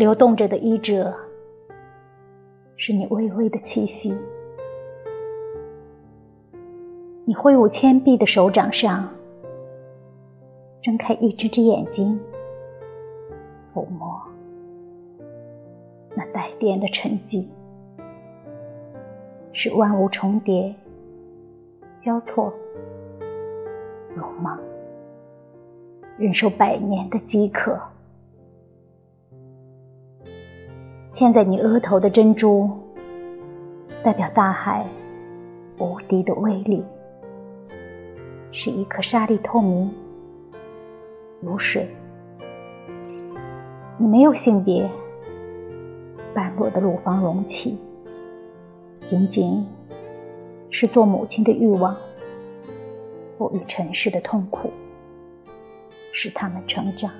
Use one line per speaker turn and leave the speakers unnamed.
流动着的衣褶，是你微微的气息。你挥舞铅笔的手掌上，睁开一只只眼睛，抚摸那带电的沉寂，是万物重叠、交错、鲁莽，忍受百年的饥渴。嵌在你额头的珍珠，代表大海无敌的威力。是一颗沙粒透明如水，你没有性别，半裸的乳房隆起，仅仅是做母亲的欲望，赋予尘世的痛苦，使他们成长。